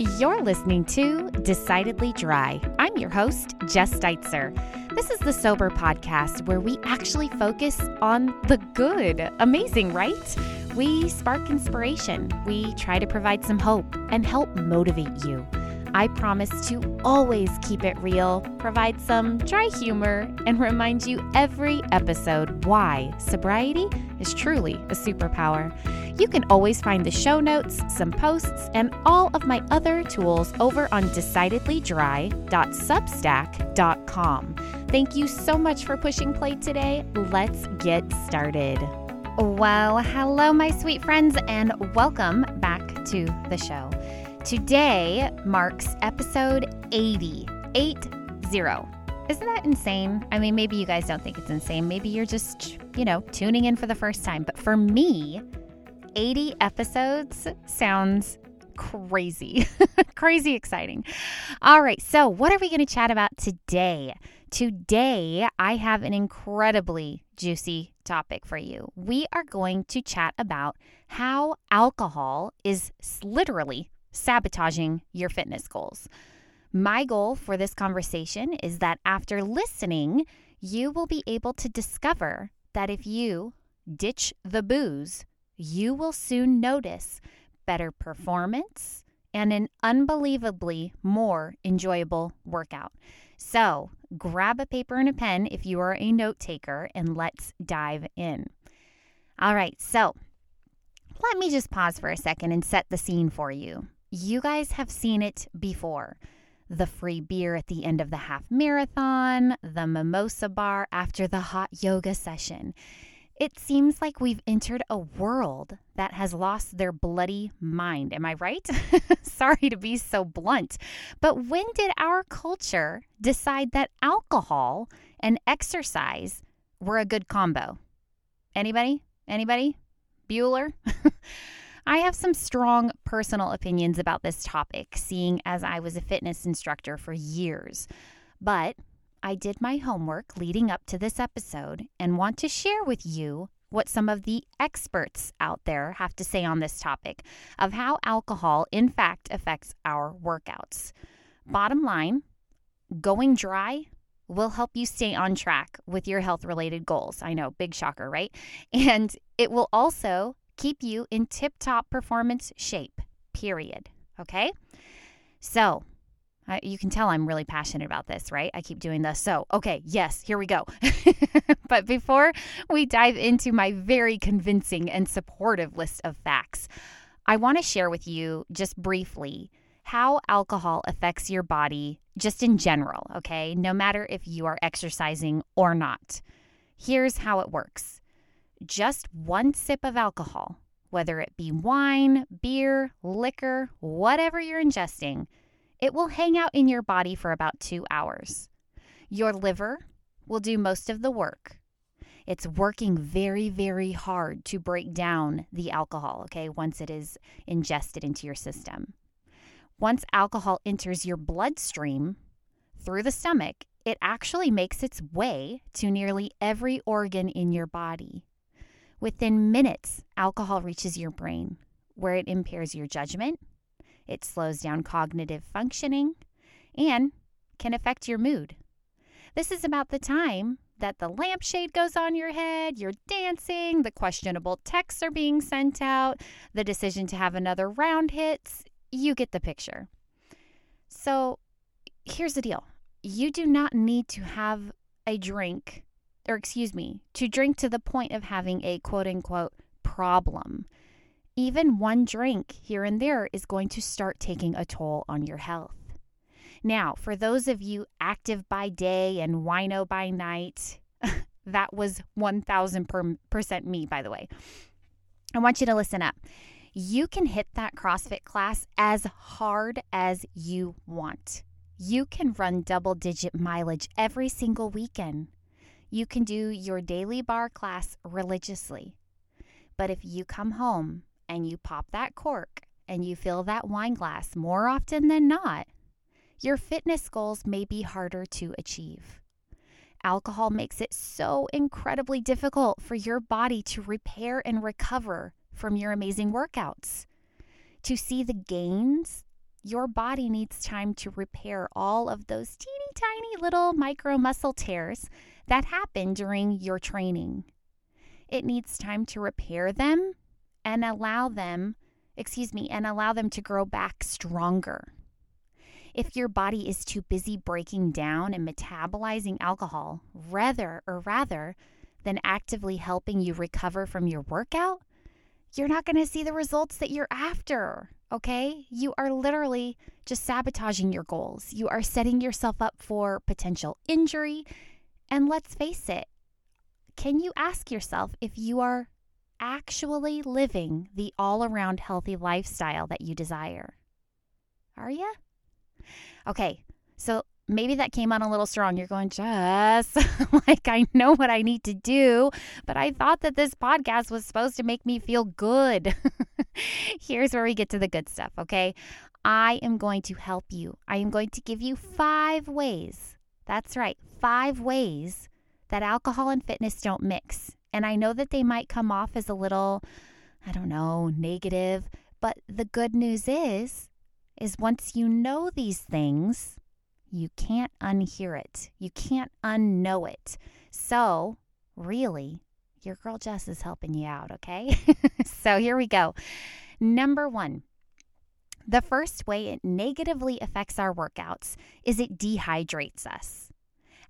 You're listening to Decidedly Dry. I'm your host, Jess Steitzer. This is the Sober Podcast where we actually focus on the good. Amazing, right? We spark inspiration, we try to provide some hope and help motivate you. I promise to always keep it real, provide some dry humor, and remind you every episode why sobriety is truly a superpower. You can always find the show notes, some posts, and all of my other tools over on decidedlydry.substack.com. Thank you so much for pushing play today. Let's get started. Well, hello, my sweet friends, and welcome back to the show. Today marks episode 80. 80. Isn't that insane? I mean, maybe you guys don't think it's insane. Maybe you're just, you know, tuning in for the first time. But for me, 80 episodes sounds crazy, crazy exciting. All right, so what are we going to chat about today? Today, I have an incredibly juicy topic for you. We are going to chat about how alcohol is literally sabotaging your fitness goals. My goal for this conversation is that after listening, you will be able to discover that if you ditch the booze, you will soon notice better performance and an unbelievably more enjoyable workout. So, grab a paper and a pen if you are a note taker and let's dive in. All right, so let me just pause for a second and set the scene for you. You guys have seen it before. The free beer at the end of the half marathon, the mimosa bar after the hot yoga session. It seems like we've entered a world that has lost their bloody mind. Am I right? Sorry to be so blunt. But when did our culture decide that alcohol and exercise were a good combo? Anybody? Anybody? Bueller? I have some strong personal opinions about this topic, seeing as I was a fitness instructor for years. But I did my homework leading up to this episode and want to share with you what some of the experts out there have to say on this topic of how alcohol, in fact, affects our workouts. Bottom line going dry will help you stay on track with your health related goals. I know, big shocker, right? And it will also keep you in tip top performance shape, period. Okay? So, uh, you can tell I'm really passionate about this, right? I keep doing this. So, okay, yes, here we go. but before we dive into my very convincing and supportive list of facts, I want to share with you just briefly how alcohol affects your body just in general, okay? No matter if you are exercising or not. Here's how it works just one sip of alcohol, whether it be wine, beer, liquor, whatever you're ingesting, it will hang out in your body for about two hours. Your liver will do most of the work. It's working very, very hard to break down the alcohol, okay, once it is ingested into your system. Once alcohol enters your bloodstream through the stomach, it actually makes its way to nearly every organ in your body. Within minutes, alcohol reaches your brain, where it impairs your judgment, it slows down cognitive functioning, and can affect your mood. This is about the time that the lampshade goes on your head, you're dancing, the questionable texts are being sent out, the decision to have another round hits. You get the picture. So here's the deal you do not need to have a drink or excuse me, to drink to the point of having a quote unquote problem. Even one drink here and there is going to start taking a toll on your health. Now, for those of you active by day and wino by night, that was 1000% me, by the way. I want you to listen up. You can hit that CrossFit class as hard as you want. You can run double digit mileage every single weekend you can do your daily barre class religiously. But if you come home and you pop that cork and you fill that wine glass more often than not, your fitness goals may be harder to achieve. Alcohol makes it so incredibly difficult for your body to repair and recover from your amazing workouts. To see the gains your body needs time to repair all of those teeny tiny little micro muscle tears that happen during your training. It needs time to repair them and allow them, excuse me, and allow them to grow back stronger. If your body is too busy breaking down and metabolizing alcohol rather or rather than actively helping you recover from your workout, you're not going to see the results that you're after. Okay? You are literally just sabotaging your goals. You are setting yourself up for potential injury. And let's face it, can you ask yourself if you are actually living the all around healthy lifestyle that you desire? Are you? Okay, so maybe that came on a little strong. You're going, Jess, like I know what I need to do, but I thought that this podcast was supposed to make me feel good. Here's where we get to the good stuff, okay? I am going to help you. I am going to give you five ways. That's right, five ways that alcohol and fitness don't mix. And I know that they might come off as a little, I don't know, negative, but the good news is is once you know these things, you can't unhear it. You can't unknow it. So, really, your girl Jess is helping you out, okay? so, here we go. Number one, the first way it negatively affects our workouts is it dehydrates us.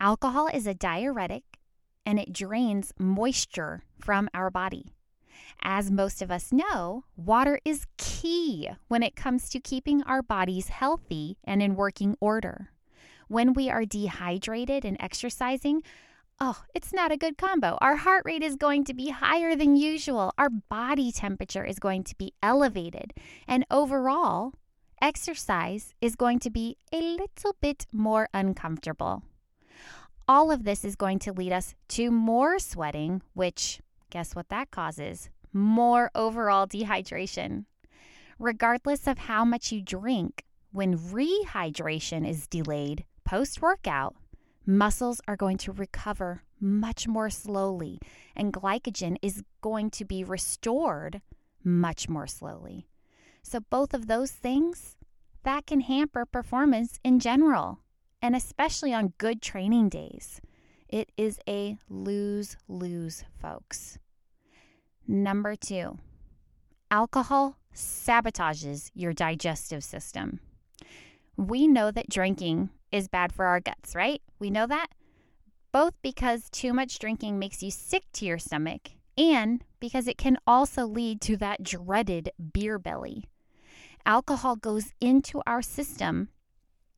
Alcohol is a diuretic and it drains moisture from our body. As most of us know, water is key when it comes to keeping our bodies healthy and in working order. When we are dehydrated and exercising, oh, it's not a good combo. Our heart rate is going to be higher than usual. Our body temperature is going to be elevated. And overall, exercise is going to be a little bit more uncomfortable. All of this is going to lead us to more sweating, which, guess what that causes? More overall dehydration. Regardless of how much you drink, when rehydration is delayed, post workout, muscles are going to recover much more slowly, and glycogen is going to be restored much more slowly. So, both of those things that can hamper performance in general, and especially on good training days. It is a lose lose, folks. Number two, alcohol sabotages your digestive system. We know that drinking is bad for our guts, right? We know that. Both because too much drinking makes you sick to your stomach and because it can also lead to that dreaded beer belly. Alcohol goes into our system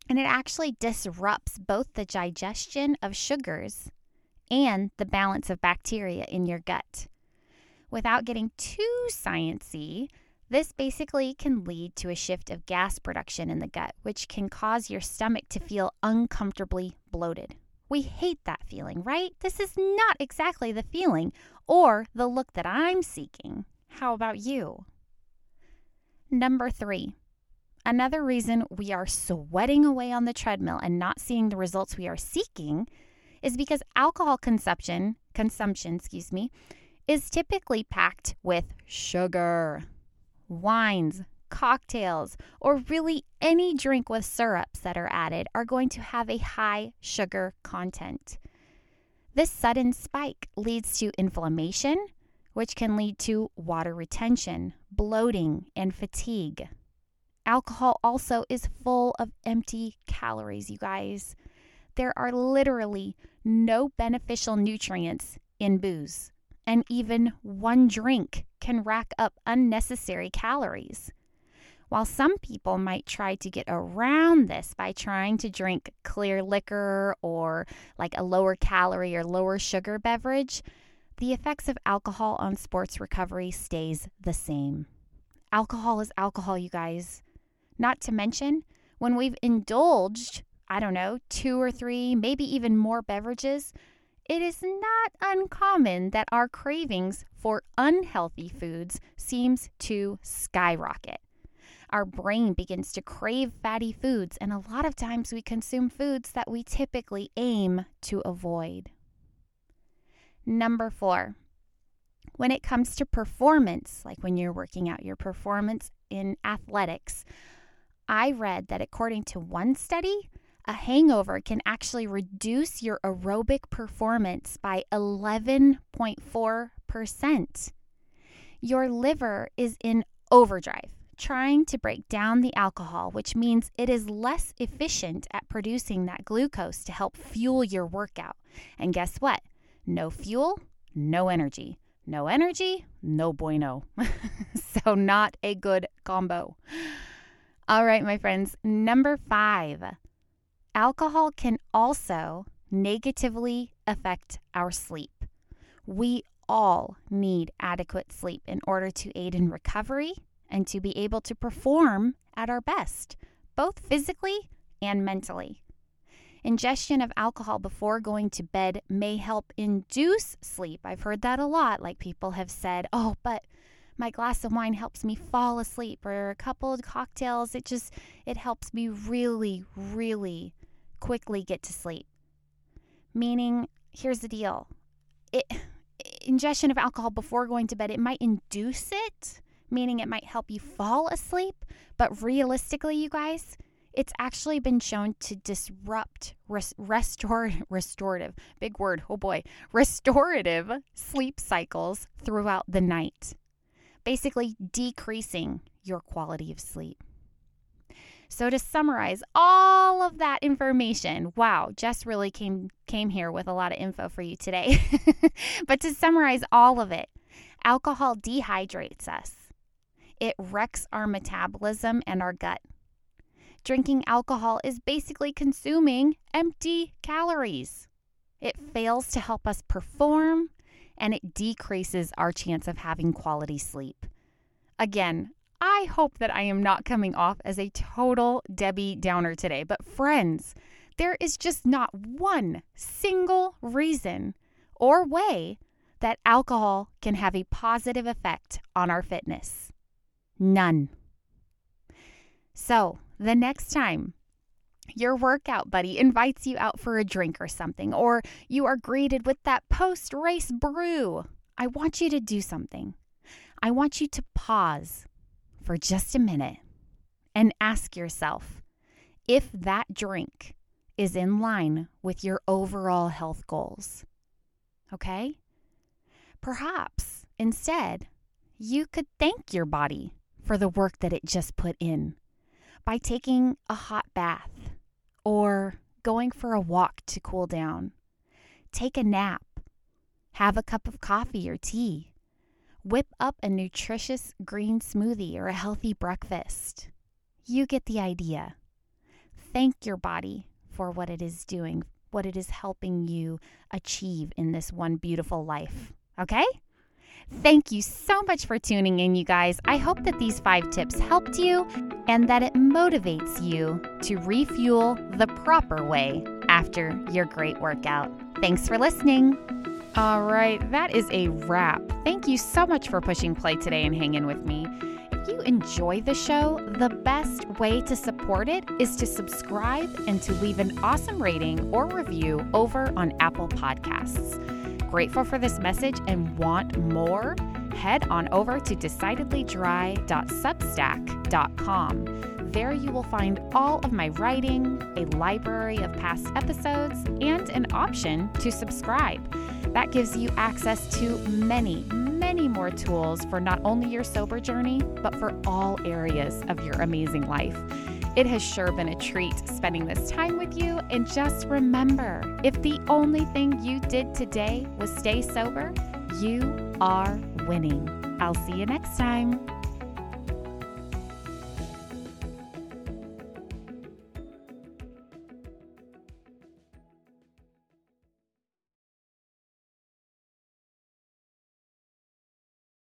and it actually disrupts both the digestion of sugars and the balance of bacteria in your gut. Without getting too sciency, this basically can lead to a shift of gas production in the gut, which can cause your stomach to feel uncomfortably bloated. We hate that feeling, right? This is not exactly the feeling or the look that I'm seeking. How about you? Number three, another reason we are sweating away on the treadmill and not seeing the results we are seeking is because alcohol consumption, consumption, excuse me, is typically packed with sugar wines, cocktails, or really any drink with syrups that are added are going to have a high sugar content. This sudden spike leads to inflammation, which can lead to water retention, bloating, and fatigue. Alcohol also is full of empty calories, you guys. There are literally no beneficial nutrients in booze and even one drink can rack up unnecessary calories. While some people might try to get around this by trying to drink clear liquor or like a lower calorie or lower sugar beverage, the effects of alcohol on sports recovery stays the same. Alcohol is alcohol, you guys. Not to mention, when we've indulged, I don't know, two or three, maybe even more beverages, it is not uncommon that our cravings for unhealthy foods seems to skyrocket. Our brain begins to crave fatty foods, and a lot of times we consume foods that we typically aim to avoid. Number four, when it comes to performance, like when you're working out your performance in athletics, I read that according to one study, a hangover can actually reduce your aerobic performance by 11.4%. Your liver is in overdrive, trying to break down the alcohol, which means it is less efficient at producing that glucose to help fuel your workout. And guess what? No fuel, no energy. No energy, no bueno. so, not a good combo. All right, my friends. Number five alcohol can also negatively affect our sleep. We all need adequate sleep in order to aid in recovery and to be able to perform at our best, both physically and mentally. Ingestion of alcohol before going to bed may help induce sleep. I've heard that a lot. Like people have said, oh, but my glass of wine helps me fall asleep or a couple of cocktails it just it helps me really really quickly get to sleep meaning here's the deal it ingestion of alcohol before going to bed it might induce it meaning it might help you fall asleep but realistically you guys it's actually been shown to disrupt res- restorative restorative big word oh boy restorative sleep cycles throughout the night basically decreasing your quality of sleep. So to summarize all of that information, wow, Jess really came came here with a lot of info for you today. but to summarize all of it, alcohol dehydrates us. It wrecks our metabolism and our gut. Drinking alcohol is basically consuming empty calories. It fails to help us perform and it decreases our chance of having quality sleep. Again, I hope that I am not coming off as a total Debbie Downer today, but friends, there is just not one single reason or way that alcohol can have a positive effect on our fitness. None. So, the next time your workout buddy invites you out for a drink or something, or you are greeted with that post race brew. I want you to do something. I want you to pause for just a minute and ask yourself if that drink is in line with your overall health goals. Okay? Perhaps instead, you could thank your body for the work that it just put in by taking a hot bath or going for a walk to cool down. Take a nap. Have a cup of coffee or tea. Whip up a nutritious green smoothie or a healthy breakfast. You get the idea. Thank your body for what it is doing, what it is helping you achieve in this one beautiful life. Okay? Thank you so much for tuning in, you guys. I hope that these five tips helped you and that it motivates you to refuel the proper way after your great workout. Thanks for listening. All right, that is a wrap. Thank you so much for pushing play today and hanging with me. If you enjoy the show, the best way to support it is to subscribe and to leave an awesome rating or review over on Apple Podcasts grateful for this message and want more, head on over to decidedlydry.substack.com. There you will find all of my writing, a library of past episodes, and an option to subscribe. That gives you access to many, many more tools for not only your sober journey, but for all areas of your amazing life. It has sure been a treat spending this time with you. And just remember if the only thing you did today was stay sober, you are winning. I'll see you next time.